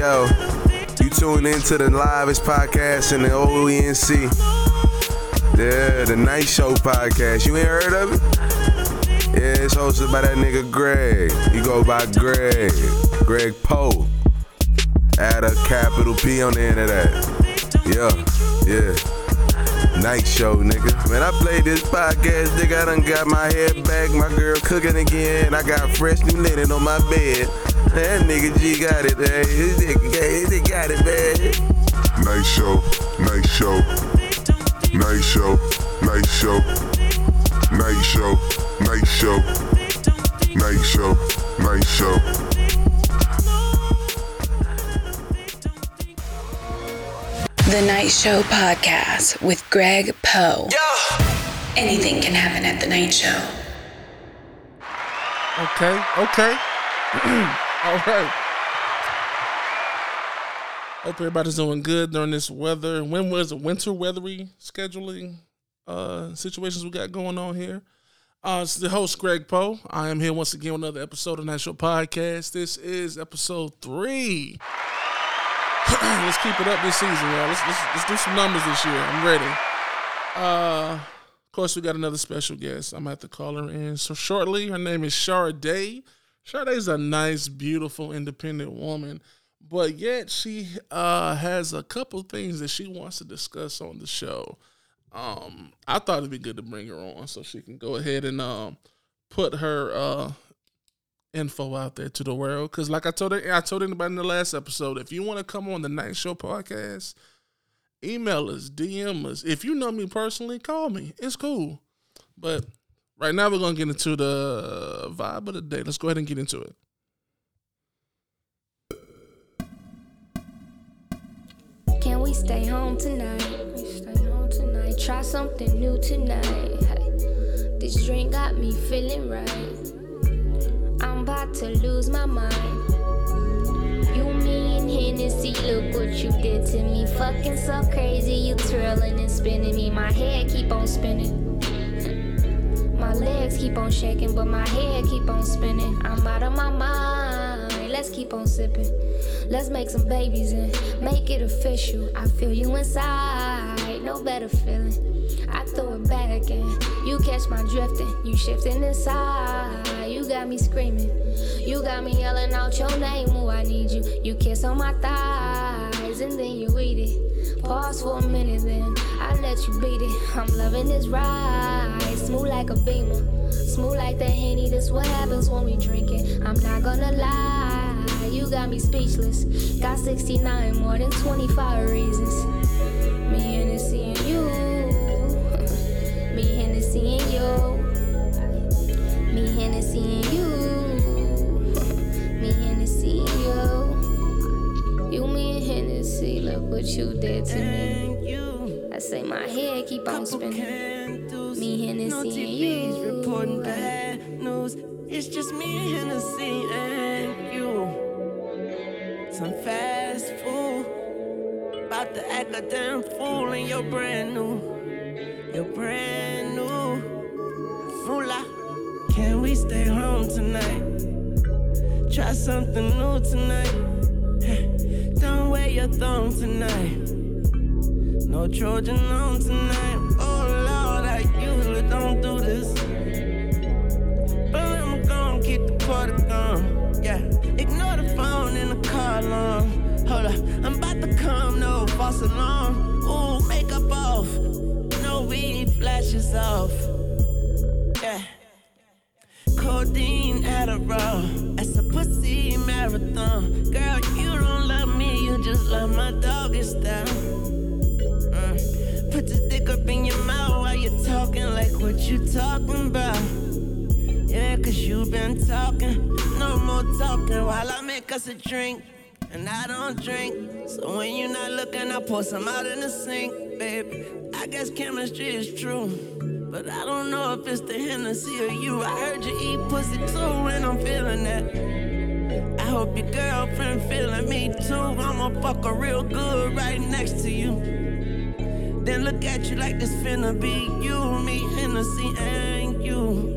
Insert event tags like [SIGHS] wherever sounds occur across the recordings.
yo, you tune into the livest podcast in the OENC. Yeah, the Night Show podcast. You ain't heard of it? Yeah, it's hosted by that nigga Greg. He go by Greg. Greg Poe. Add a capital P on the end of that. Yeah, yeah. Night show, nigga. Man, I played this podcast, nigga. I done got my head back, my girl cooking again. I got fresh new linen on my bed. That nigga G got it, man. His nigga, got it, man. Night show, night show, night show, night show, night show, night show, night show, night show. The Night Show Podcast with Greg Poe. Anything can happen at the Night Show. Okay, okay. [CLEARS THROAT] All right. Hope everybody's doing good during this weather. When was it? Winter weathery scheduling uh, situations we got going on here. Uh, it's the host Greg Poe. I am here once again with another episode of Night Show Podcast. This is episode three. [COUGHS] let's keep it up this season, y'all. Let's, let's let's do some numbers this year. I'm ready. Uh, of course, we got another special guest. I'm gonna have to call her in so shortly. Her name is Sade. Sade's a nice, beautiful, independent woman, but yet she uh has a couple things that she wants to discuss on the show. Um, I thought it'd be good to bring her on so she can go ahead and um put her uh info out there to the world. Because like I told I told anybody in the last episode, if you want to come on the Night Show podcast, email us, DM us. If you know me personally, call me. It's cool. But right now we're gonna get into the vibe of the day. Let's go ahead and get into it. Can we stay home tonight? Stay home tonight. Try something new tonight. This drink got me feeling right. I'm about to lose my mind. You, me, and Hennessy, look what you did to me. Fucking so crazy, you twirling and spinning me. My head keep on spinning. My legs keep on shaking, but my head keep on spinning. I'm out of my mind. Let's keep on sipping. Let's make some babies and make it official. I feel you inside, no better feeling. I throw it back and you catch my drifting. You shifting inside, you got me screaming. You got me yelling out your name, oh I need you. You kiss on my thighs and then you eat it. Pause for a minute, then I let you beat it. I'm loving this ride, smooth like a beamer, smooth like the henny. This what happens when we drink it. I'm not gonna lie, you got me speechless. Got 69 more than 25 reasons. Me and Hennessy and you, me Hennessy and you, me Hennessy and you, what you did to me. I say my head keep on spinning. Me Hennessy and you. reporting bad news. It's just me and Hennessy and you. Some fast food. About to act a damn fool and you're brand new. You're brand new. Moolah. Can we stay home tonight? Try something new tonight. Your thong tonight. No Trojan on tonight. Oh Lord, I usually don't do this. But I'm gonna keep the party going. Yeah, ignore the phone in the car alarm. Hold up, I'm about to come, no false alarm. Ooh, makeup off. No weed flashes off. Yeah. Codeine Adderall. That's a pussy marathon. Girl, you don't my doggy style. Mm. Put the dick up in your mouth while you're talking like what you talking about. Yeah, cause you been talking, no more talking while I make us a drink. And I don't drink, so when you're not looking, I pour some out in the sink, baby. I guess chemistry is true, but I don't know if it's the Hennessy or you. I heard you eat pussy too, and I'm feeling that. Hope your girlfriend feeling me too. I'ma fuck her real good right next to you. Then look at you like this finna be you, me, Hennessy, and you.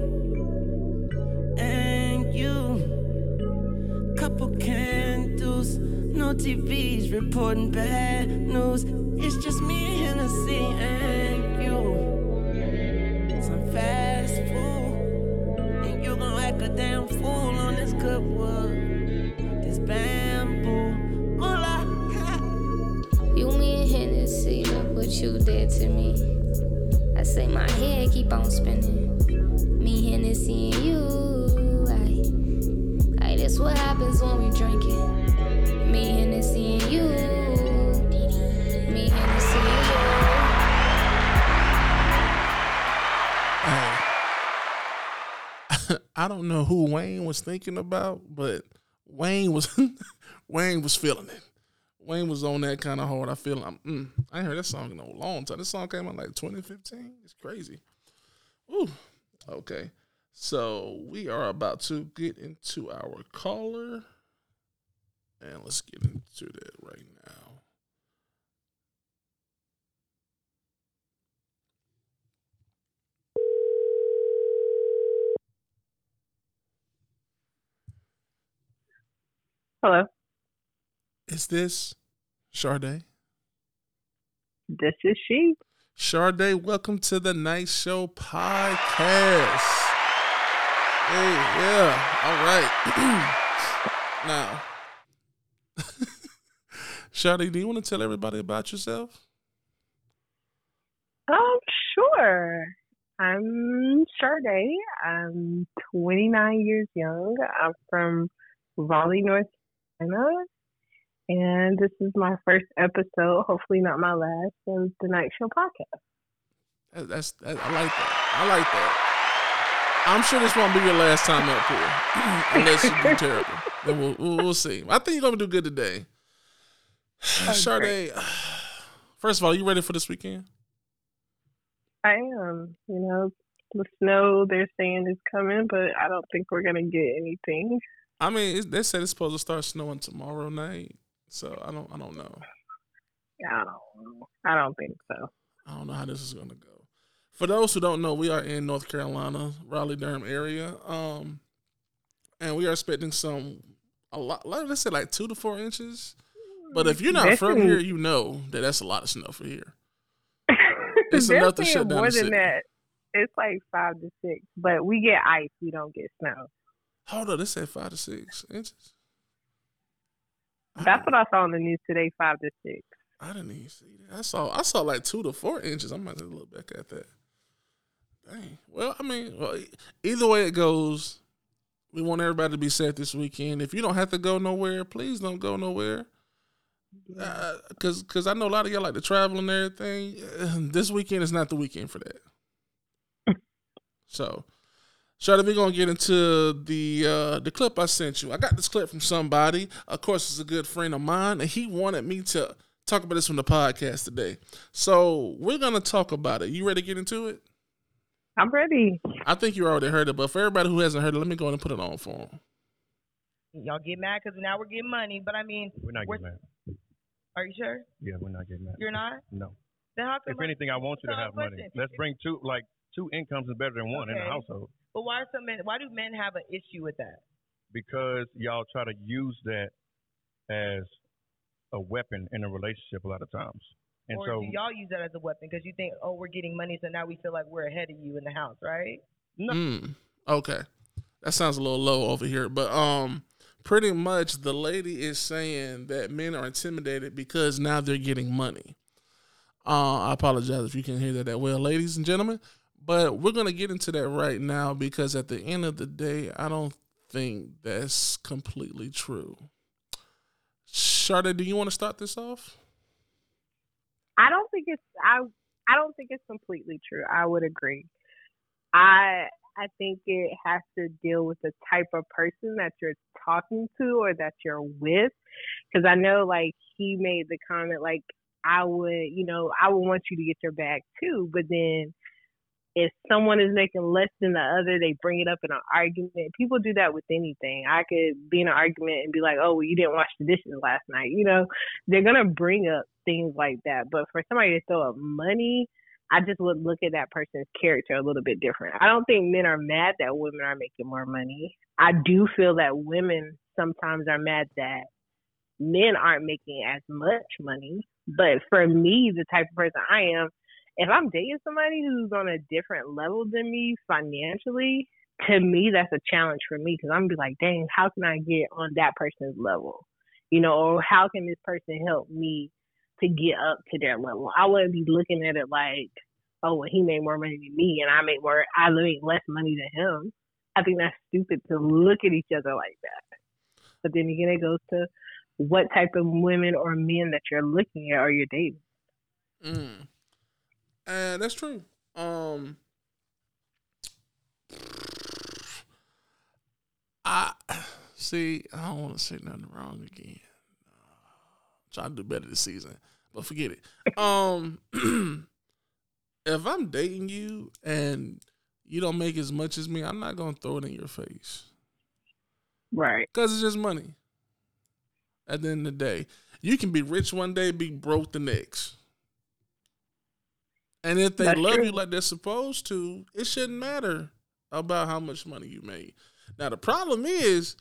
And you. Couple candles, no TV's reporting bad news. It's just me Hennessy and you. Some fast food. And you gon' act a damn fool on this good wood. You did to me. I say my head keep on spinning. Me, Hennessy, and you. Aye. Aye, this what happens when we drinking. Me, Hennessy, and you. Me, Hennessy, and you. [LAUGHS] I don't know who Wayne was thinking about, but Wayne was [LAUGHS] Wayne was feeling it. Wayne was on that kind of hard. I feel I'm, mm, I ain't heard that song in a long time. This song came out like 2015. It's crazy. Ooh. Okay. So we are about to get into our caller. And let's get into that right now. Hello, Is this Sade? this is she. Sade, welcome to the Night Show podcast. Hey, yeah, all right. [CLEARS THROAT] now, [LAUGHS] Sade, do you want to tell everybody about yourself? Um, sure. I'm Sade. I'm 29 years young. I'm from Raleigh, North Carolina. And this is my first episode, hopefully not my last, of the Night Show podcast. That- That's that, I like that. I like that. I'm sure this won't be your last time up here, [CLEARS THROAT] unless you do terrible. [LAUGHS] Then we'll, we'll we'll see. I think you're gonna do good today. [SIGHS] Sade, [SIGHS] first of all, you ready for this weekend? I am. You know, the snow they're saying is coming, but I don't think we're going to get anything. I mean, it, they said it's supposed to start snowing tomorrow night, so I don't, I don't know. I don't know. I don't think so. I don't know how this is gonna go. For those who don't know, we are in North Carolina, Raleigh Durham area, um, and we are expecting some a lot. Let's say like two to four inches. But if you're not from here, you know that that's a lot of snow for here. [LAUGHS] It's enough to shut down more the than that. It's like five to six, but we get ice. We don't get snow. Hold on, they said five to six inches. That's what I saw on the news today. Five to six. I didn't even see that. I saw I saw like two to four inches. I might about to look back at that. Dang. Well, I mean, well, either way it goes, we want everybody to be safe this weekend. If you don't have to go nowhere, please don't go nowhere. Uh, cause, cause I know a lot of y'all like to travel and everything. [SIGHS] This weekend is not the weekend for that. [LAUGHS] so, Charlotte, we're gonna get into the uh, the clip I sent you. I got this clip from somebody. Of course, it's a good friend of mine, and he wanted me to talk about this on the podcast today. So we're gonna talk about it. You ready to get into it? I'm ready. I think you already heard it, but for everybody who hasn't heard it, let me go ahead and put it on for them. Y'all get mad because now we're getting money, but I mean, We're not We're- getting mad. are you sure? Yeah, we're not getting mad. You're not? No. Then how come? If anything, I want you to So, have money. Let's bring two, like two incomes is better than one in a household but why are some men? Why do men have an issue with that? because y'all try to use that as a weapon in a relationship a lot of times. And or so, do y'all use that as a weapon because you think, oh, we're getting money, so now we feel like we're ahead of you in the house, right? Mm, okay, that sounds a little low over here, but um, pretty much the lady is saying that men are intimidated because now they're getting money. Uh, I apologize if you can't hear that that well, ladies and gentlemen, but we're gonna get into that right now because at the end of the day, I don't think that's completely true. Sharda, do you want to start this off? I don't think it's I I don't think it's completely true. I would agree. I I think it has to deal with the type of person that you're talking to or that you're with. Because I know, like he made the comment, like I would, you know, I would want you to get your bag too. But then if someone is making less than the other, they bring it up in an argument. People do that with anything. I could be in an argument and be like, "Oh, well, you didn't wash the dishes last night," you know they're gonna bring up things like that. But for somebody to throw up money, I just would look at that person's character a little bit different. I don't think men are mad that women are making more money. I do feel that women sometimes are mad that men aren't making as much money. But for me, the type of person I am, if I'm dating somebody who's on a different level than me financially, to me that's a challenge for me because I'm be like, dang, how can I get on that person's level? You know, or how can this person help me to get up to their level? I wouldn't be looking at it like, oh, well, he made more money than me and I make more, I make less money than him. I think that's stupid to look at each other like that. But then again, it goes to what type of women or men that you're looking at or you're dating. Mm. And that's true. Um, I see. I don't want to say nothing wrong again. Uh, trying to do better this season, but forget it. Um, [CLEARS THROAT] if I'm dating you and you don't make as much as me, I'm not gonna throw it in your face. Right. Because it's just money. At the end of the day, you can be rich one day, be broke the next. And if they That's love true. you like they're supposed to, it shouldn't matter about how much money you made. Now the problem is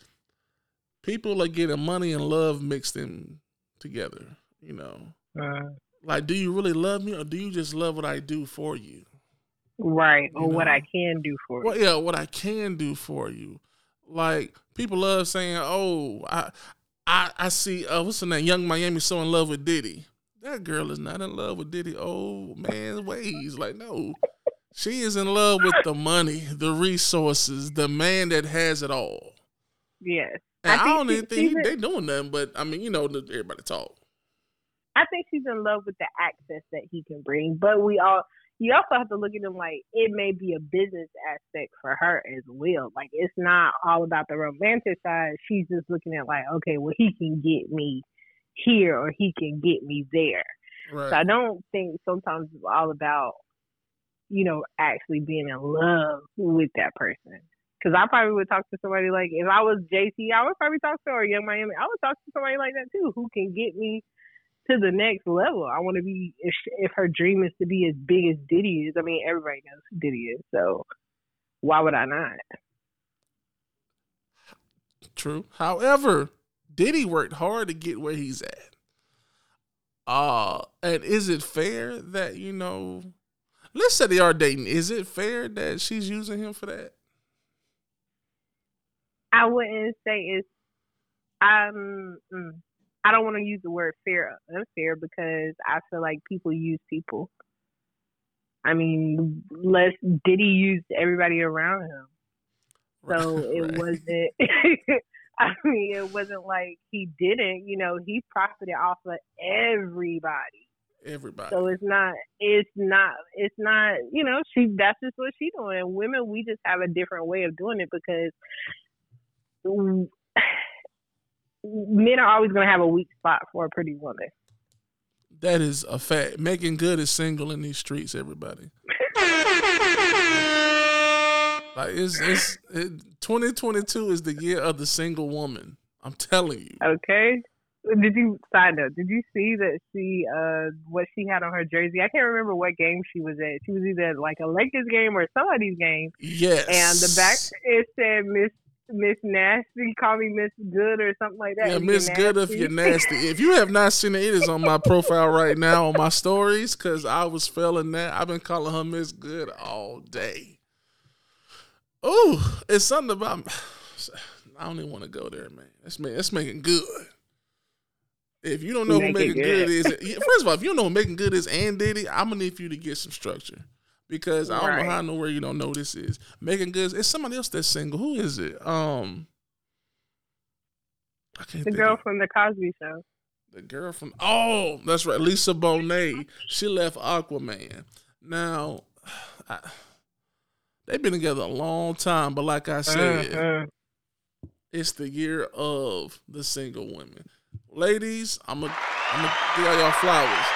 people are getting money and love mixed in together. You know, Uh, like, do you really love me, or do you just love what I do for you? right. Or You what. I can do for Well, you. yeah, what I can do for you. Like people love saying, "Oh, I, I, I see. Uh, what's her name? Yung Miami so in love with Diddy. That girl is not in love with Diddy. Oh man, ways. Like no, she is in love with the money, the resources, the man that has it all. Yes. And I, think don't even think he, they doing nothing. But I mean, you know, everybody talk. I think she's in love with the access that he can bring. But we all you also have to look at him like it may be a business aspect for her as well. Like it's not all about the romantic side. She's just looking at like, okay, well he can get me here or he can get me there. Right. So I don't think sometimes it's all about, you know, actually being in love with that person. Because I probably would talk to somebody like, if I was JT, I would probably talk to or Yung Miami, I would talk to somebody like that too, who can get me to the next level. I want to be, if, if her dream is to be as big as Diddy is, I mean, everybody knows who Diddy is. So why would I not? True. However, Diddy worked hard to get where he's at. Uh, and is it fair that, you know, let's say they are dating. Is it fair that she's using him for that? I wouldn't say it's um I don't want to use the word fair unfair because I feel like people use people. I mean, less Diddy used everybody around him. So [LAUGHS] it wasn't [LAUGHS] [LAUGHS] [LAUGHS] I mean, it wasn't like he didn't, you know, he profited off of everybody. Everybody. So it's not, it's not, it's not, you know, she, that's just what she doing. And women, we just have a different way of doing it because [SIGHS] men are always going to have a weak spot for a pretty woman. That is a fact. Meagan Good is single in these streets, everybody. [LAUGHS] like it's it's it, 2022 is the year of the single woman. I'm telling you. Okay. Did you side note? Did you see that she uh what she had on her jersey? I can't remember what game she was at. She was either like a Lakers game or somebody's game, Yes. and the back it said Miss Miss Nasty. Call me Miss Good or something like that. Yeah, Miss Good if you're nasty. If you have not seen it, it is on my profile right now on my stories because I was feeling that. I've been calling her Miss Good all day. Oh, it's something about. [SIGHS] I don't even want to go there, man. That's. That's Meagan Good. If you don't know who Make it Meagan Good. good. is, [LAUGHS] first of all, if you don't know who Meagan Good is and Diddy, I'm gonna need for you to get some structure because I don't Right. know how I know where you don't know this is. Meagan Good It's somebody else that's single. Who is it? Um, I can't the girl of- from the Cosby Show. the girl from oh, that's right, Lisa Bonet. She left Aquaman. Now, [SIGHS] I, they've been together a long time, but like I said, Mhm. it's the year of the single women. Ladies, I'm gonna I'm gonna give all y'all flowers.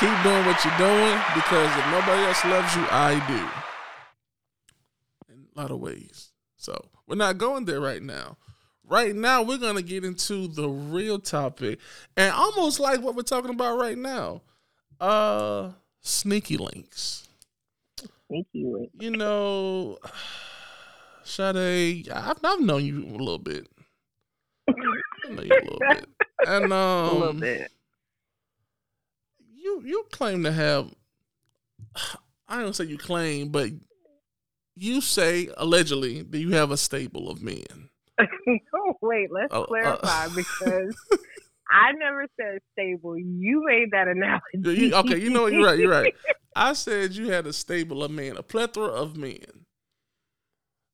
Keep doing what you're doing because if nobody else loves you, I do. In a lot of ways. So we're not going there right now. Right now, we're gonna get into the real topic, and almost like what we're talking about right now. Uh, sneaky links. Sneaky. You know, [SIGHS] Sade, I've, I've known you a little bit. I know you a little bit. and um, [LAUGHS] a little bit. You you claim to have. [SIGHS] I don't say you claim, but you say allegedly that you have a stable of men. [LAUGHS] oh, wait, let's Oh, uh, clarify [LAUGHS] because I never said stable. You made that analogy. You- okay, you know what? You're right. You're right. [LAUGHS] I said you had a stable of men, a plethora of men.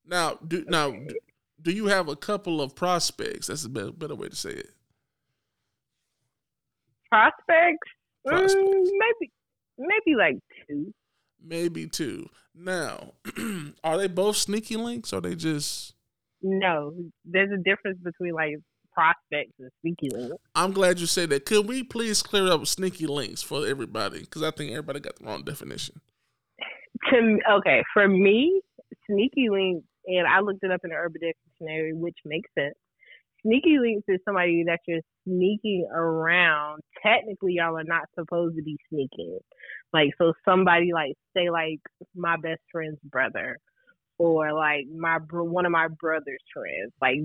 Now, do now do, do you have a couple of prospects? That's a better, better way to say it. Prospects? Prospects. Mm, maybe, maybe like two. Maybe two. Now, [CLEARS THROAT] are they both sneaky links? Or are they just? No, there's a difference between like prospects and sneaky links. I'm glad you said that. Could we please clear up sneaky links for everybody? Because I think everybody got the wrong definition. To okay, for me, sneaky links, and I looked it up in the Urban Dictionary, which makes sense. Sneaky links is somebody that you're sneaking around. Technically, y'all are not supposed to be sneaking. Like, so somebody like say like my best friend's brother, or like my bro- one of my brother's friends. Like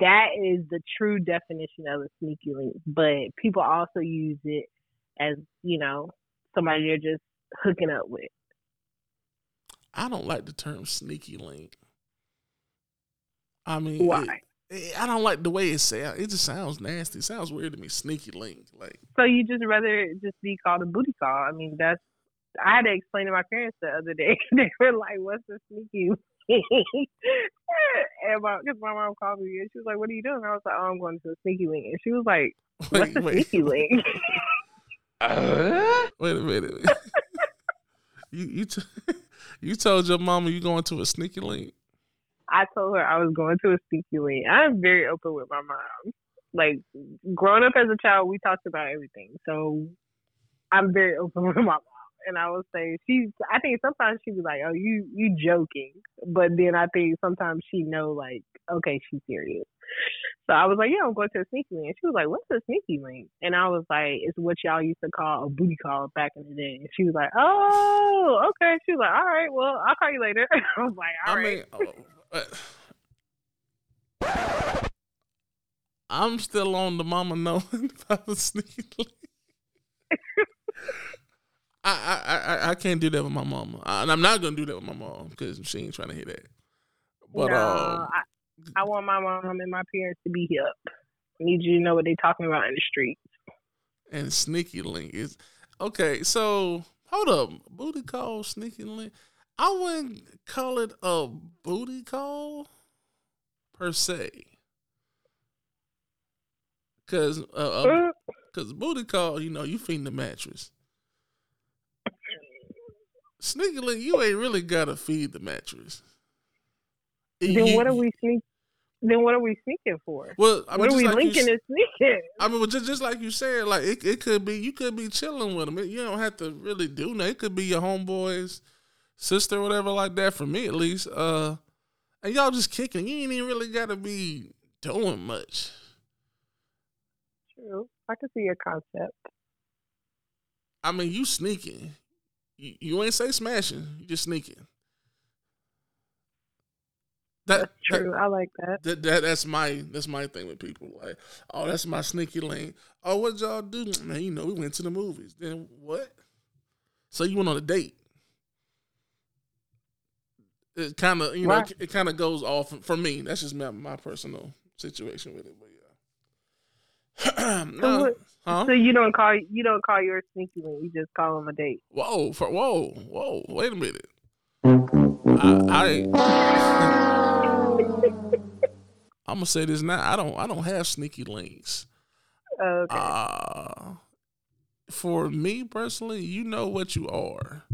that is the true definition of a sneaky link. But people also use it as you know somebody you're just hooking up with. I don't like the term sneaky link. I mean, Why? it- it- I don't like the way it sounds. It just sounds nasty. It sounds weird to me. Sneaky link, like So you just rather just be called a booty call? I mean, that's. I had to explain to my parents the other day. [LAUGHS] they were like, "What's a sneaky?" Link?" [LAUGHS] and my, cause my mom called me and she was like, "What are you doing?" I was like, "Oh, I'm going to a sneaky link." And she was like, [LAUGHS] "What's wait, a wait, sneaky link?" [LAUGHS] Uh? wait a minute. you you t- you told your mama you going to a sneaky link. I told her I was going to a sneaky link. I'm very open with my mom. Like growing up as a child, we talked about everything. So I'm very open with my mom. And I would say she's I think sometimes she be like, Oh, you you joking but then I think sometimes she know like, okay, she's serious. So I was like, Yeah, I'm going to a sneaky link. And she was like, What's a sneaky link? And I was like, It's what y'all used to call a booty call back in the day. And she was like, Oh, okay. She was like, All right, well, I'll call you later. [LAUGHS] I was like, All I right. mean, oh, uh, I'm still on the mama knowing [LAUGHS] about the sneaky link. [LAUGHS] I, I, I, I can't do that with my mama, I, and I'm not gonna do that with my mom because she ain't trying to hear that. But no, um, I, I want my mom and my parents to be hip. I need you to know what they talking about in the streets. and sneaky link is okay. So hold up, booty call, sneaky link. I wouldn't call it a booty call per se, because uh, Mm. because booty call, you know, you feeding the mattress. Sneaky link, you ain't really gotta feed the mattress. Then You- what are we sneak? Then what are we sneaking for? Well, I mean, what are we like linking s- and sneaking? I mean, well, just just like you said, like it, it could be you could be chilling with them. You don't have to really do nothing. It could be your homeboy's sister, or whatever, like that. For me, at least. Uh, and y'all just kicking. You ain't even really got to be doing much. True. I can see your concept. I mean, you sneaking. You, you ain't say smashing. You just sneaking. That, That's true. I like that. That, that that's my that's my thing with people. Like, oh, that's my sneaky lane. Oh, what y'all do? Man, you know, we went to the movies. Then what? So you went on a date. It kind of you know Right. it, kind of goes off for me. That's just my, my personal situation with it. But yeah. [CLEARS THROAT] So, what, huh? so you don't call you don't call yours sneaky link. You just call them a date. Whoa, for whoa, whoa, wait a minute. I, I [LAUGHS] I'm gonna say this now. I don't I don't have sneaky links. Okay. Uh for me personally, you know what you are.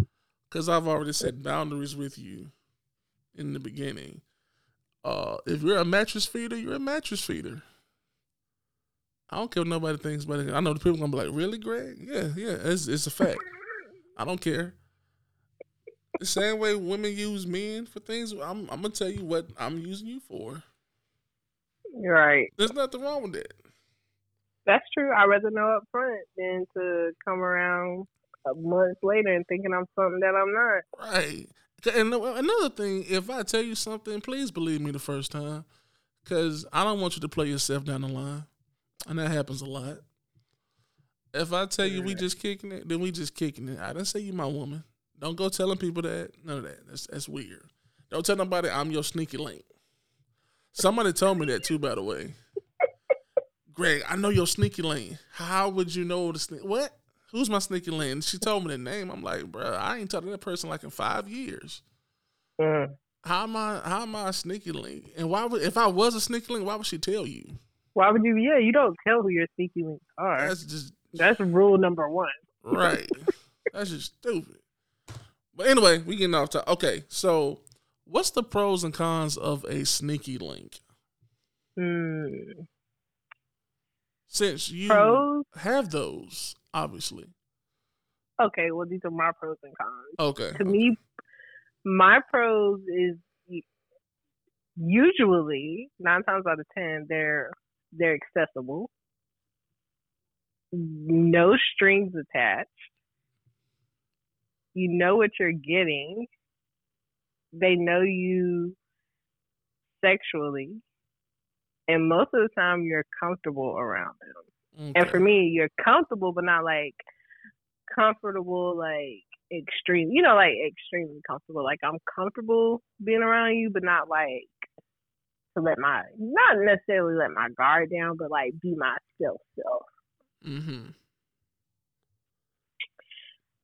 Cause I've already set boundaries with you in the beginning. Uh if you're a mattress feeder, you're a mattress feeder. I don't care what nobody thinks, about it. I know the people gonna be like, "Really, Greg? Yeah, yeah, it's it's a fact. I don't care. The same way women use men for things, I'm I'm gonna tell you what I'm using you for. right. There's nothing wrong with that. That's true. I'd rather know up front than to come around a month later and thinking I'm something that I'm not. Right. And another thing, if I tell you something, please believe me the first time, because I don't want you to play yourself down the line. And that happens a lot. If I tell you we just kicking it, then we just kicking it. I didn't say you my woman. Don't go telling people that. None of that. That's that's weird. Don't tell nobody I'm your sneaky link. Somebody told me that too, by the way. Greg, I know your sneaky lane. How would you know the sneak? What? Who's my sneaky lane? She told me the name. I'm like, bro, I ain't talked to that person like in five years. Mm. How am I? How am I a sneaky link? And why would if I was a sneaky link, why would she tell you? Why would you? Yeah, you don't tell who your sneaky links are. That's just That's rule number one. right. [LAUGHS] That's just stupid. But anyway, we getting off top. Okay, so what's the pros and cons of a sneaky link? Hmm. Since you Pros? have those, obviously. Okay, well these are my pros and cons. Okay. To me, my pros is usually nine times out of ten they're they're accessible, no strings attached. You know what you're getting. They know you sexually, and most of the time you're comfortable around them. And for me, you're comfortable, but not like comfortable, like extreme. You know, like extremely comfortable. Like I'm comfortable being around you, but not like to let my not necessarily let my guard down, but like be my myself. Self. Mm-hmm.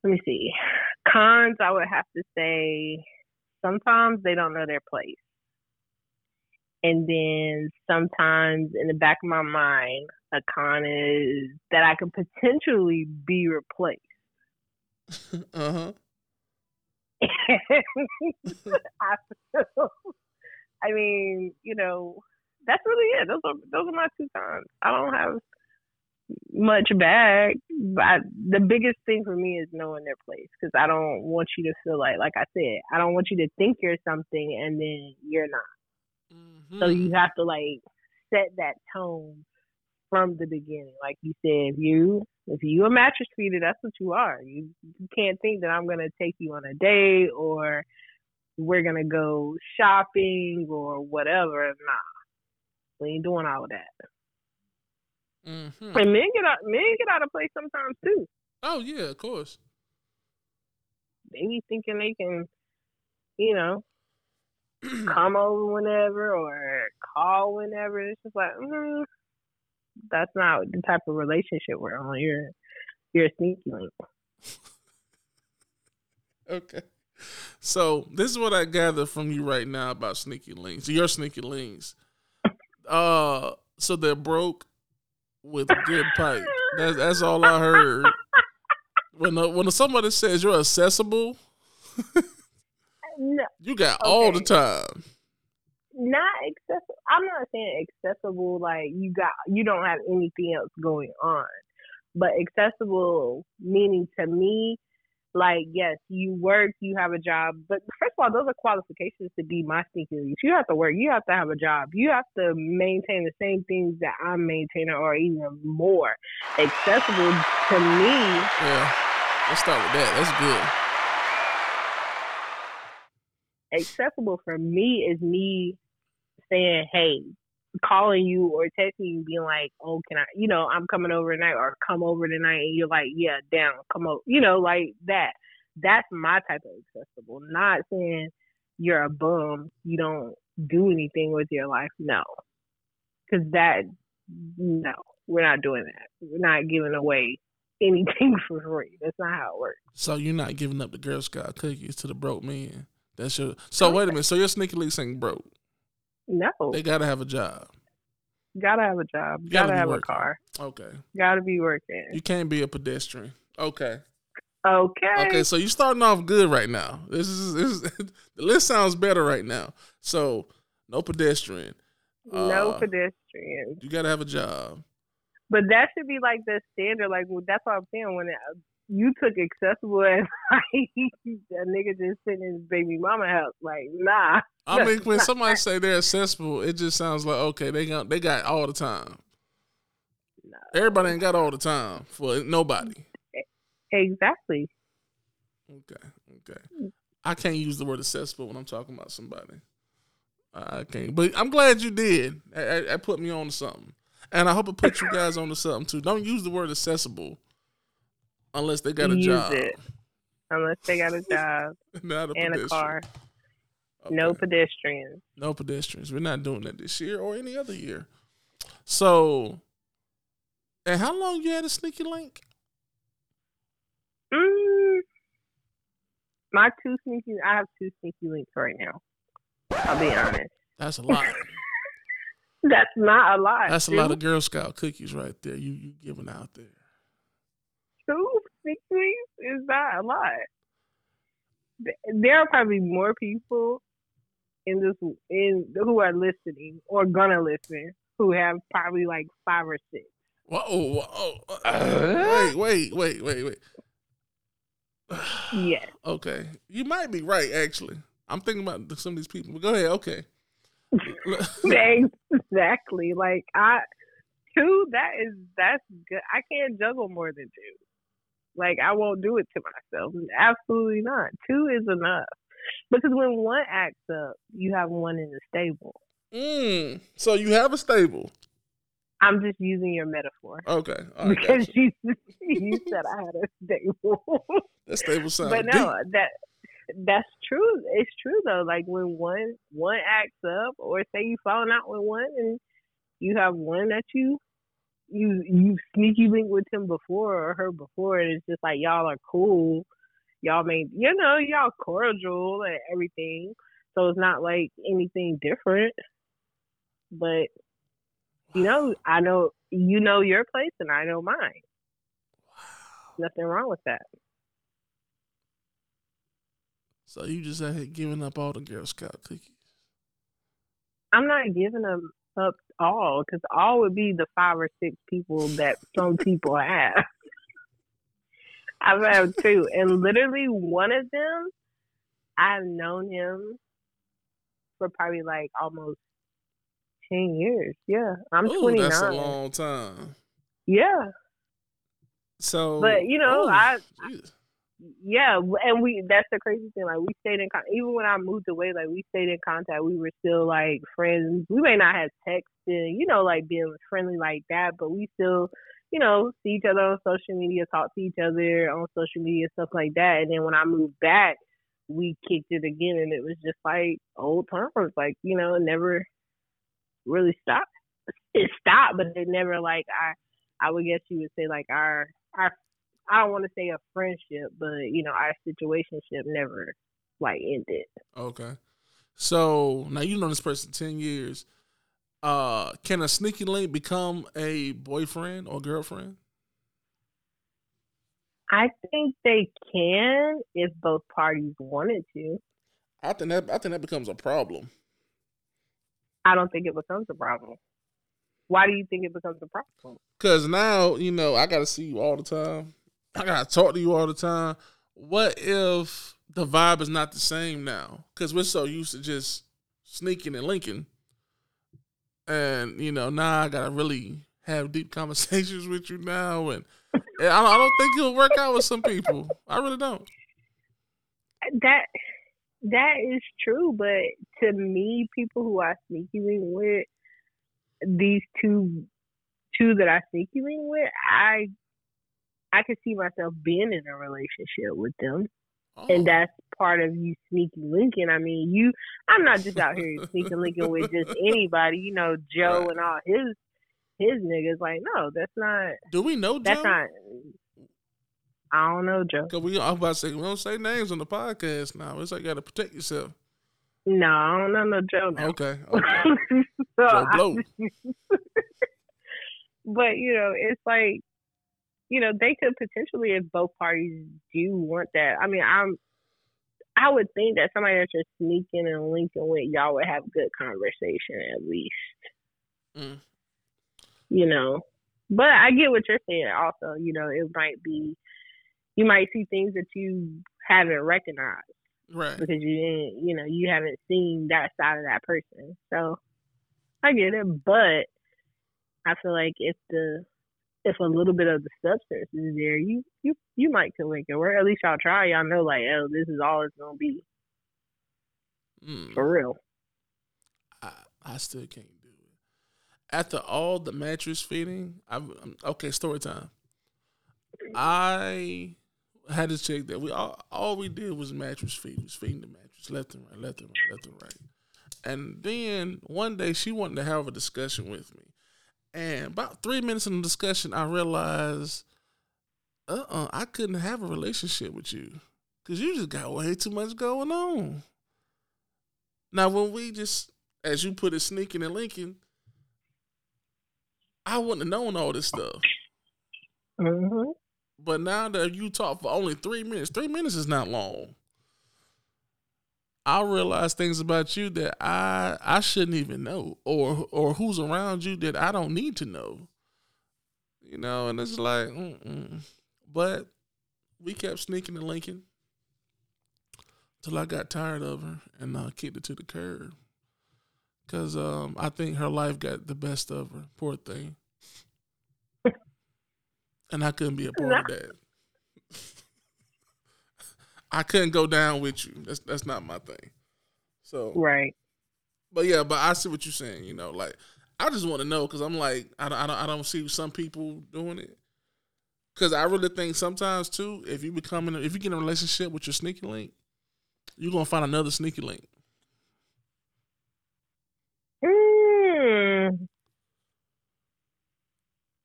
Let me see. Cons, I would have to say sometimes they don't know their place. And then sometimes in the back of my mind, a con is that I could potentially be replaced. [LAUGHS] Uh huh. [LAUGHS] I feel, I mean, you know, that's really it. Those are those are my two cons. I don't have much back. but I, the biggest thing for me is knowing their place because I don't want you to feel like, like I said, I don't want you to think you're something and then you're not. So Mm-hmm. So you have to like set that tone from the beginning. Like you said, if you if you a mattress feeder, that's what you are. You, you can't think that I'm gonna take you on a date or we're gonna go shopping or whatever. Nah, we ain't doing all of that. Mm-hmm. And men get out men get out of place sometimes too. Oh yeah, of course. They be thinking they can, you know, [CLEARS THROAT] come over whenever or call whenever. It's just like, mm, that's not the type of relationship we're on. You're you're a sneaky link. [LAUGHS] Okay. So this is what I gather from you right now about sneaky links. Your sneaky links. Uh, so they're broke with good pipe. That's that's all I heard. When the, when somebody says you're accessible, No, you got all the time. not accessible. I'm not saying accessible like you got you don't have anything else going on, but accessible meaning to me, like yes, you work, you have a job, but first of all, those are qualifications to be my sneaky links. You have to work, you have to have a job, you have to maintain the same things that I'm maintaining or even more. Accessible to me Yeah. Let's start with that. That's good. accessible for me is me saying, hey, calling you or texting you, being like, oh, can I, you know, I'm coming over tonight or come over tonight. And you're like, yeah, down, come over, you know, like that. That's my type of accessible. Not saying you're a bum, you don't do anything with your life. No. Because that, no, we're not doing that. We're not giving away [LAUGHS] anything for free. That's not how it works. So you're not giving up the Girl Scout cookies to the broke man. That's your. So oh, wait a minute. So your sneaky links ain't broke. No. They gotta have a job. Gotta have a job. You Gotta, have working. a car. Okay. Gotta be working. You can't be a pedestrian. Okay. Okay. Okay, so you're starting off good right now. This is, this is [LAUGHS] the list sounds better right now. So no pedestrian. no Uh, pedestrians. You gotta have a job. But that should be like the standard. Like well, that's what I'm saying. When it, you took accessible as like a nigga just sitting in his baby mama house, like nah. I mean, when [LAUGHS] somebody say they're accessible, it just sounds like okay, they got they got all the time. Everybody ain't got all the time for nobody. Exactly. Okay, okay. I can't use the word accessible when I'm talking about somebody. I can't, but I'm glad you did. That put me on to something. And I hope it put you guys on to something too. Don't use the word accessible unless they got a job. it. Unless they got a [LAUGHS] job Not a and a pedestrian. car. No pedestrians. No pedestrians. We're not doing that this year or any other year. So, and how long you had a sneaky link? Mm, my two sneaky, I have two sneaky links right now. I'll be honest. That's a [LAUGHS] lot. That's not a lot. That's a lot of Girl Scout cookies right there. You you giving out there. two sneaky links is not a lot. There are probably more people in this in who are listening or gonna listen who have probably like five or six. Whoa, whoa. Oh, uh, uh-huh. wait, wait, wait, wait, wait. [SIGHS] Yes. Okay. You might be right, actually. I'm thinking about some of these people. Go ahead. Okay. [LAUGHS] [LAUGHS] exactly. Like I two that is that's good. I can't juggle more than two. Like I won't do it to myself. Absolutely not. Two is enough. Because when one acts up, you have one in the stable. Mm, so you have a stable. I'm just using your metaphor. Okay. [LAUGHS] Right, because gotcha. you you said I had a stable. [LAUGHS] That stable sounds but no, deep. that that's true. It's true though. Like when one one acts up, or say you falling out with one, and you have one that you you you sneaky link with him before or her before, and it's just like y'all are cool. Y'all made you know y'all cordial and everything, so it's not like anything different. But you know, I know you know your place, and I know mine. Wow. Nothing wrong with that. So you just out here giving up all the Girl Scout cookies. I'm not giving them up all because all would be the five or six people that some people have. [LAUGHS] I've had two, and literally one of them, I've known him for probably like almost ten years. Yeah, I'm Ooh, 29. That's a long time. yeah, So, but you know, ooh, I jeez. Yeah, and we that's the crazy thing. Like we stayed in con- even when I moved away, like we stayed in contact. We were still like friends. We may not have texted, you know, like being friendly like that, but we still, you know, see each other on social media, talk to each other on social media, stuff like that. And then when I moved back, we kicked it again, and it was just like old times. Like you know, it never really stopped. It stopped, but it never like I. I would guess you would say like our our I don't want to say a friendship, but you know, our situationship never like ended. Okay. So now you know this person ten years. Uh, can a sneaky link become a boyfriend or girlfriend? I think they can if both parties wanted to. I think that I think that becomes a problem. I don't think it becomes a problem. Why do you think it becomes a problem? Cause now you know I gotta see you all the time. I gotta talk to you all the time. What if the vibe is not the same now? Cause we're so used to just sneaking and linking, and you know now I gotta really have deep [LAUGHS] conversations with you now, and, and I, I don't think it'll work out with some people. I really don't. That that is true, but to me, people who I sneaky link with, these two two that I sneaky link with, I I could see myself being in a relationship with them. Oh. And that's part of you sneaky linking. I mean, you I'm not just out here sneaky linking with just [LAUGHS] anybody, you know, Joe and all his his niggas. Like, no, that's not Do we know that's Joe? not I don't know, Joe. Cause we, I was about to say we don't say names on the podcast now. It's like you gotta protect yourself. No, I don't know no Joe now. Okay. [LAUGHS] okay. So Joe I- [LAUGHS] but you know, it's like you know, they could potentially if both parties do want that. I mean, I'm I would think that somebody that you're sneaking and linking with, y'all would have good conversation at least. Mm. You know. But I get what you're saying also, you know, it might be you might see things that you haven't recognized Right. because you didn't, you know, you haven't seen that side of that person. So I get it, but I feel like if the if a little bit of the substance is there, you you you might can link it. Or at least y'all try. Y'all know like, oh, this is all it's gonna be Mm. for real. I, I still can't do it. after all the mattress feeding, i'm okay. Story time. I had to check that we all all we did was mattress feed, was feeding the mattress left and right, left and right, left and right. And then one day she wanted to have a discussion with me, and about three minutes in the discussion, I realized, uh, uh I couldn't have a relationship with you because you just got way too much going on. Now, when we just, as you put it, sneaking and linking, I wouldn't have known all this stuff. Mm-hmm. But now that you talk for only three minutes, three minutes is not long. I realize things about you that I I shouldn't even know, or or who's around you that I don't need to know. You know, and it's like, mm-mm. but we kept sneaking and linking till I got tired of her and uh, kicked her to the curb. Cause um, I think her life got the best of her. Poor thing. [LAUGHS] and I couldn't be a part of that. I couldn't go down with you. That's that's not my thing. So right. But yeah, but I see what you're saying. You know, like I just want to know because I'm like I don't, I don't I don't see some people doing it. Because I really think sometimes too, if you become in a, if you get in a relationship with your sneaky link, you're gonna find another sneaky link. Mm.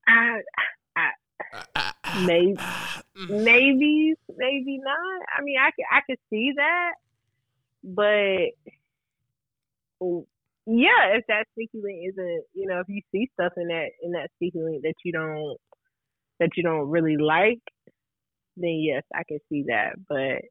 I, I, maybe, mm-hmm. maybe, maybe not. I mean, I could, I could see that, but oh, yeah, if that sneaky link isn't, you know, if you see stuff in that in that sneaky link that you don't that you don't really like, then yes, I can see that. But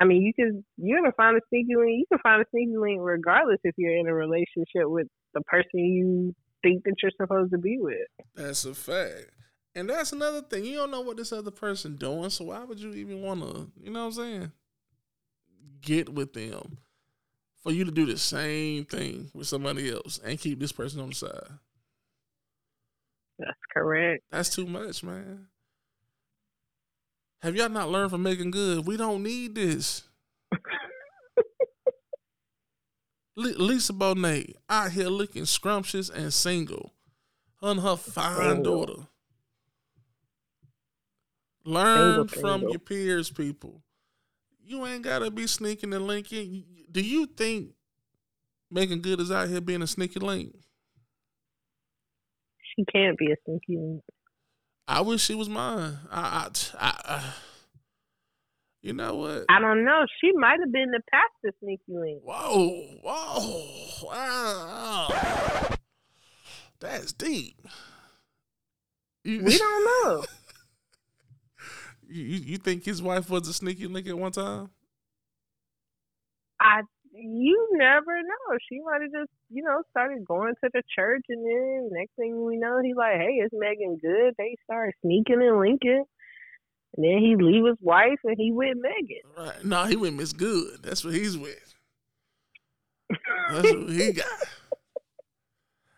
I mean, you can you're gonna find a sneaky link. You can find a sneaky link regardless if you're in a relationship with the person you think that you're supposed to be with. That's a fact. And that's another thing. You don't know what this other person doing, so why would you even want to? You know what I'm saying? Get with them for you to do the same thing with somebody else and keep this person on the side. That's correct. That's too much, man. Have y'all not learned from Meagan Good? We don't need this. [LAUGHS] Lisa Bonet out here looking scrumptious and single. Her and her fine oh. daughter. Learn from your peers, people. You ain't gotta be sneaking and linking. Do you think Meagan Good is out here being a sneaky link? She can't be a sneaky link. I wish she was mine. I, I, I, I you know what? I don't know. She might have been the past pastor sneaky link. Whoa, whoa, wow. That's deep. You, we don't know. [LAUGHS] you you think his wife was a sneaky link at one time? I you never know. She might have just, you know, started going to the church, and then next thing we know, he's like, "Hey, it's Meagan Good." They start sneaking and linking, and then he leave his wife and he with Meagan. Right? No, he with Miss Good. That's what he's with. [LAUGHS] That's what he got.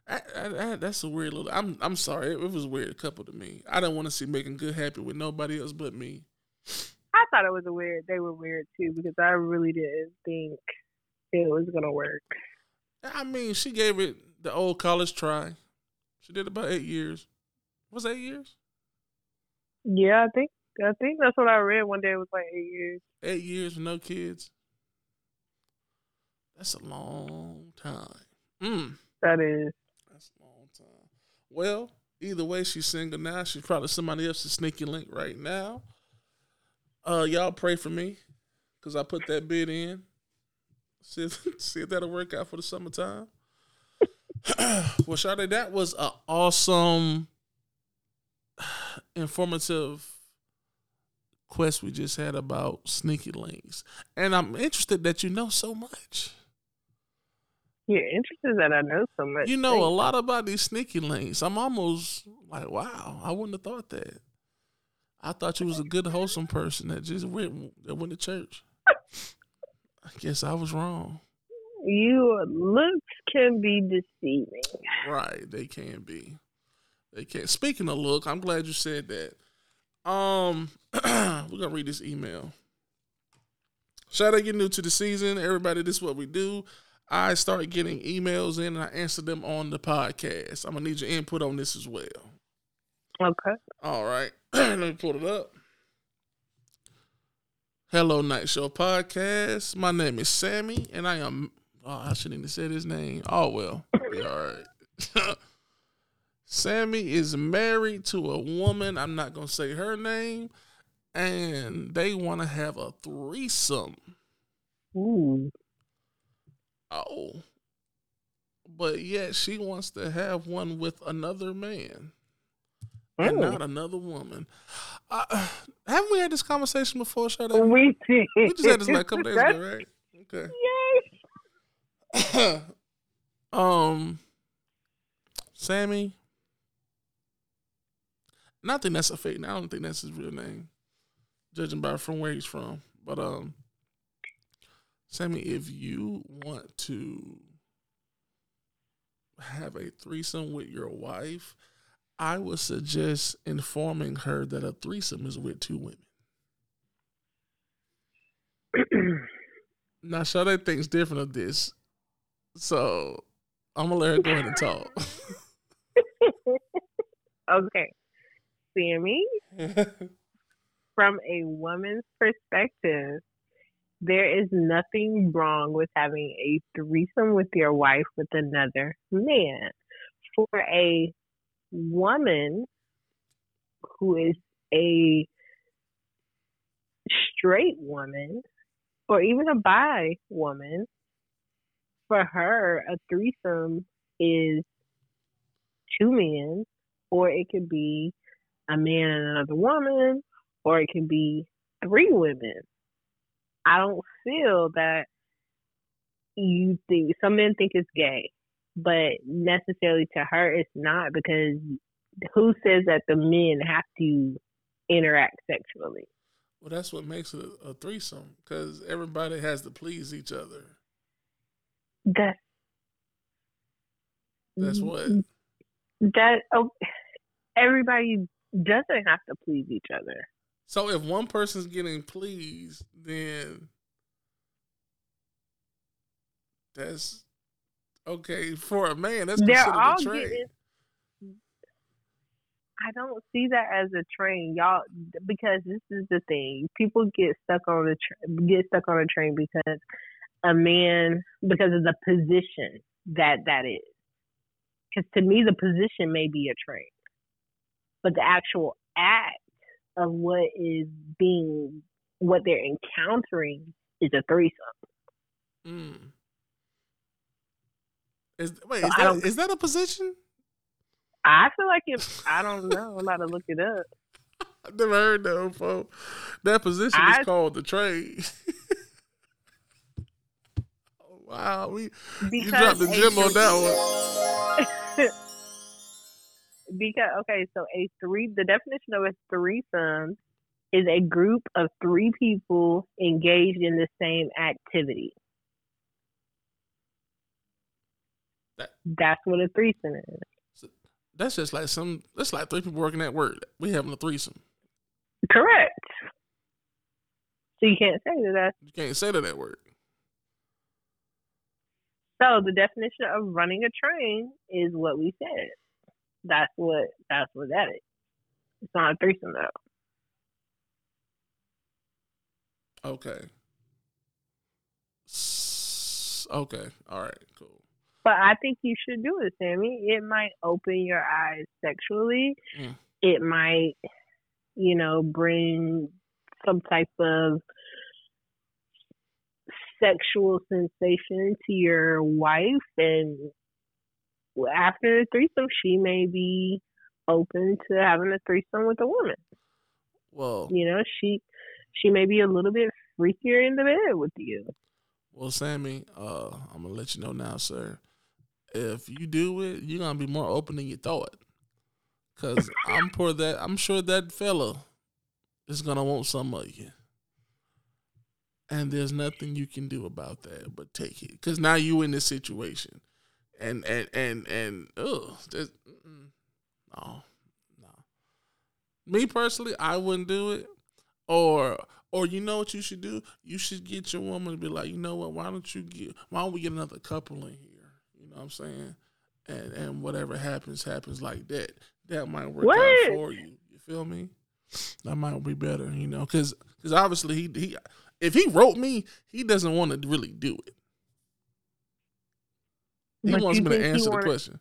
I, I, I, that's a weird little. I'm I'm sorry. It, it was a weird couple to me. I don't want to see Meagan Good happy with nobody else but me. I thought it was a weird. They were weird too because I really didn't think it was gonna work. I mean, she gave it the old college try. She did about eight years. Was eight years? Yeah, I think I think that's what I read one day. It was like eight years. Eight years no kids. That's a long time. Mm. That is. That's a long time. Well, either way, she's single now. She's probably somebody else's sneaky link right now. Uh, y'all pray for me, cause I put that bid in. See if, [LAUGHS] see if that'll work out for the summertime. [CLEARS THROAT] well, Sade, that was an awesome, [SIGHS] informative quest we just had about sneaky links, and I'm interested that you know so much. You're interested that I know so much. You know Thanks. a lot about these sneaky links. I'm almost like, wow, I wouldn't have thought that. I thought you was a good, wholesome person that just went that went to church. I guess I was wrong. You looks can be deceiving. Right, they can be. They can. Speaking of look, I'm glad you said that. Um, [CLEARS THROAT] we're gonna read this email. Shout out, you new to the season, everybody. This is what we do. I start getting emails in and I answer them on the podcast. I'm gonna need your input on this as well. Okay. All right. [CLEARS THROAT] Let me pull it up. Hello, Night Show Podcast. My name is Sammy, and I am. Oh, I shouldn't even said his name. Oh well. Be all right. [LAUGHS] Sammy is married to a woman. I'm not gonna say her name, and they want to have a threesome. Ooh. Oh. But yet she wants to have one with another man and Oh. not another woman. Uh, [SIGHS] haven't we had this conversation before, Shada? We did. We just had this like a couple days ago, right? Okay. Yes. [COUGHS] um, Sammy. And I think that's a fake. name. I don't think that's his real name, judging by from where he's from. But um, Sammy, if you want to have a threesome with your wife, I would suggest informing her that a threesome is with two women. [CLEARS THROAT] Now, Sade thinks different of this, so I'm gonna let her go ahead and talk. [LAUGHS] okay. Sammy, [LAUGHS] from a woman's perspective, there is nothing wrong with having a threesome with your wife with another man. For a woman who is a straight woman or even a bi woman, for her, a threesome is two men, or it could be a man and another woman, or it can be three women. I don't feel that you think some men think it's gay, but necessarily to her it's not because who says that the men have to interact sexually? well, that's what makes it a, a threesome because everybody has to please each other. That's That's what. that. Oh, everybody doesn't have to please each other. So if one person's getting pleased, then that's okay for a man. That's They're all a trade. getting. I don't see that as a train, y'all, because this is the thing. People get stuck on the tra- get stuck on a train because a man because of the position that that is. Because to me, the position may be a train, but the actual act of what is being what they're encountering is a threesome. Mm. Is wait, So is that, is that a position? I feel like if I don't know, I'm about to look it up. [LAUGHS] I've never heard that before. That position I- is called the trade. [LAUGHS] oh, wow, we you dropped the a gym on that one. [LAUGHS] because okay, so a three the definition of a threesome is a group of three people engaged in the same activity. That- That's what a threesome is. That's just like some. That's like three people working at work. We having a threesome. Correct. So you can't say that. That's, You can't say that at work. so the definition of running a train is what we said. That's what that's what that is. It's not a threesome though. Okay. S- Okay. All right. Cool. But I think you should do it, Sammy. It might open your eyes sexually. Mm. It might, you know, bring some type of sexual sensation to your wife. And after the threesome, she may be open to having a threesome with a woman. Well, You know, she she may be a little bit freakier in the bed with you. well, Sammy. Uh, I'm gonna let you know now, sir. If you do it, you're gonna be more open than you thought. Cause [LAUGHS] I'm for that. I'm sure that fella is gonna want some of you. And there's nothing you can do about that but take it. Cause now you in this situation, and and and and there's- no, no. Me personally, I wouldn't do it. Or Or you know what you should do? You should get your woman to be like, you know what? Why don't you get? Why don't we get another couple in here? You know what I'm saying? And and whatever happens, happens like that. That might work What? out for you. You feel me? That might be better, you know, because because obviously he he if he wrote me, he doesn't want to really do it. He But wants me to answer the wanna- question.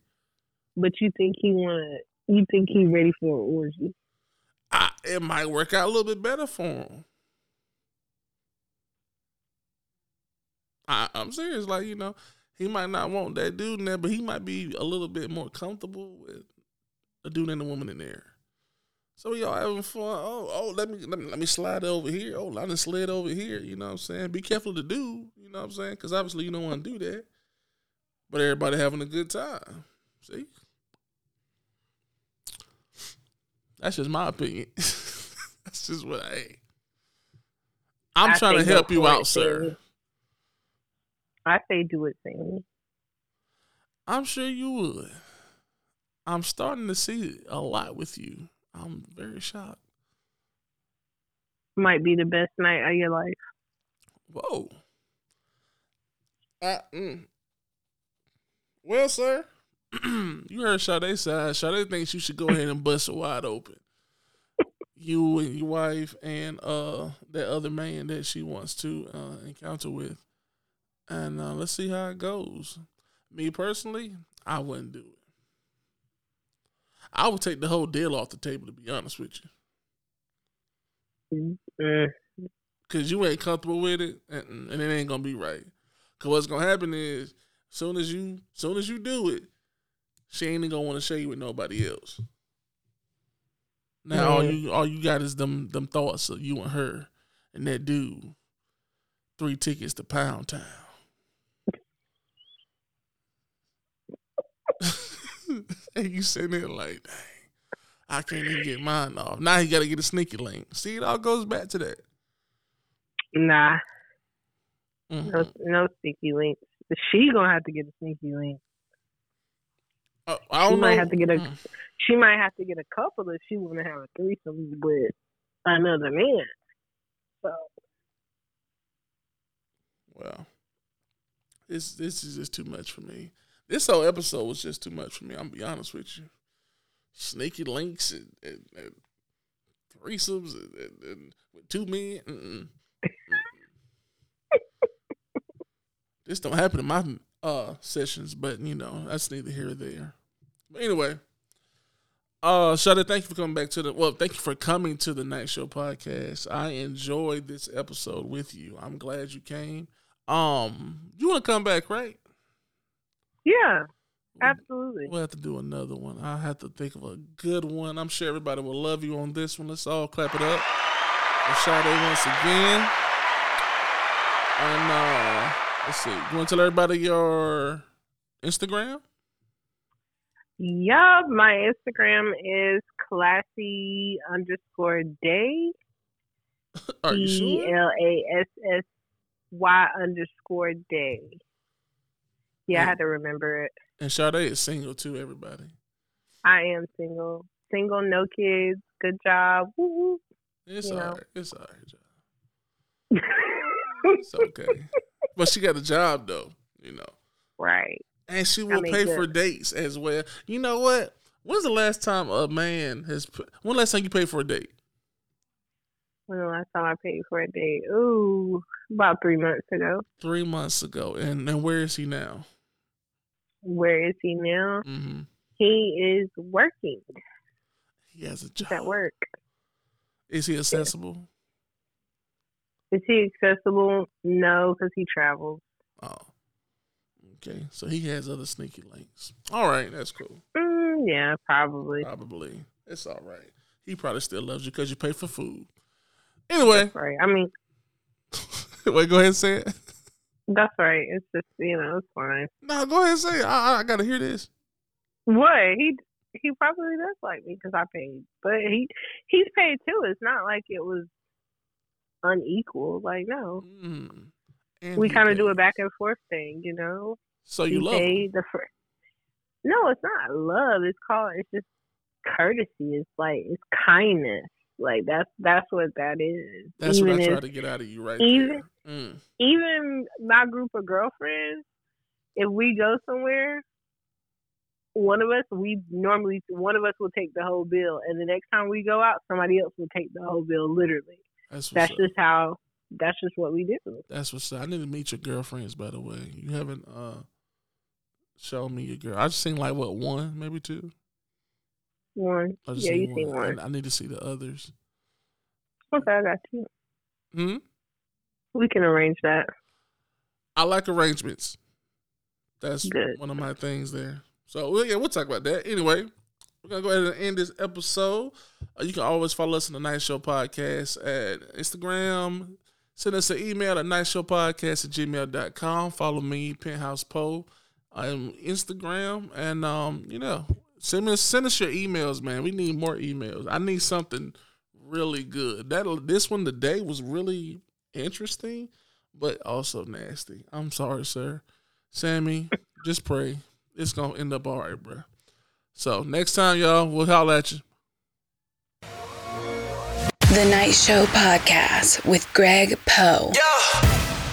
But you think he wanna? You think he ready for an orgy? I, it might work out a little bit better for him. I, I'm serious. Like you know, he might not want that dude in there, but he might be a little bit more comfortable with a dude and a woman in there. So y'all having fun? Oh, oh, let me let me, let me slide over here. Oh, I done slid over here. You know what I'm saying? Be careful to do. You know what I'm saying? Because obviously you don't want to do that. But everybody having a good time. See? That's just my opinion. [LAUGHS] That's just what I ain't. I'm I trying to help you out, sir. I say do it, Sammy. I'm sure you would. I'm starting to see a lot with you. I'm very shocked. Might be the best night of your life. Whoa. Uh, mm. Well, sir, [CLEARS THROAT] you heard Sade side. Sade thinks you should go ahead and bust it wide open. You and your wife and uh that other man that she wants to uh, encounter with, and uh, let's see how it goes. Me personally, I wouldn't do it. I would take the whole deal off the table. To be honest with you. Mm. Cause you ain't comfortable with it, and, and it ain't gonna be right. Cause what's gonna happen is, soon as you, soon as you do it, she ain't gonna want to share you with nobody else. Now all Mhm. you, all you got is them, them thoughts of you and her, and that dude. Three tickets to Pound Town. [LAUGHS] and you sitting there like, dang, I can't even get mine off. Now he got to get a sneaky link. See, it all goes back to that. Nah, Mhm. no, no sneaky links. She gonna have to get a sneaky link. Uh, I She don't might know. have to get a. Mm. She might have to get a couple if she want to have a threesome with another man. So Well, this this is just too much for me. This whole episode was just too much for me. I'm gonna be honest with you. Sneaky links and, and, and threesomes and, and, and with two men. Mm-mm. This don't happen in my uh sessions, but you know that's neither here or there. But anyway, uh, Shudder, thank you for coming back to the. Well, thank you for coming to the Night Show podcast. I enjoyed this episode with you. I'm glad you came. Um, you want to come back, right? yeah, absolutely. We'll have to do another one. I have to think of a good one. I'm sure everybody will love you on this one. Let's all clap it up Sade once again. And uh, let's see. You want to tell everybody your Instagram? Yup, my Instagram is classy underscore day. [LAUGHS] Are you E sure? L A S S Y underscore day. Yeah, I had to remember it. And Sade is single too. Everybody. I am single. Single, no kids. Good job. Woo It's You all It's all right. Woo. [LAUGHS] It's okay. But she got a job though. You know. right. And she will mean, pay good. for dates as well. You know what? When's the last time a man has? When the last time you paid for a date? When the last time I paid for a date? Ooh, about three months ago. Three months ago. And and where is he now? Where is he now? Mm-hmm. He is working. He has a He's job. at work. Is he accessible? Is he accessible? No, because he travels. Oh. Okay. So he has other sneaky links. All right, that's cool. Mm, yeah, probably. Probably. It's all right. He probably still loves you because you pay for food. Anyway, Right. I mean, [LAUGHS] wait, go ahead and say it. that's right. It's just you know, it's fine. No, go ahead and say it. I, I gotta hear this. What he he probably does like me because I paid, but he he's paid too. It's not like it was unequal. Like no, Mm. We kind of do a back and forth thing. You know, So you he love the first. No, it's not love. It's called. It's just courtesy. It's like it's kindness. Like that's that's what that is. That's even what I if, try to get out of you right even. Mm. even my group of girlfriends, if we go somewhere, one of us we normally one of us will take the whole bill, and the next time we go out, somebody else will take the whole bill. Literally, That's that's just how. That's just what we do. That's what's up. I need to meet your girlfriends, by the way. You haven't uh shown me your girl. I just seen like what one, maybe two. One, yeah, seen you seen one. I, I need to see the others. Okay, I got you. Hmm. We can arrange that. I like arrangements. That's Good. one of my things there. So yeah, we'll talk about that. Anyway, we're gonna go ahead and end this episode. Uh, you can always follow us on the Night Show Podcast at Instagram. Send us an email at nightshowpodcast at gmail.com. Follow me, Penthouse Poe, on Instagram. And um, you know, send us send us your emails, man. We need more emails. I need something really good. That this one today was really interesting, but also nasty. I'm sorry, sir. Sammy, just pray. It's gonna end up all right, bro. So next time, y'all, we'll holler at you. The Night Show Podcast with Greg Poe.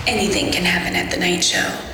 Anything can happen at The Night Show.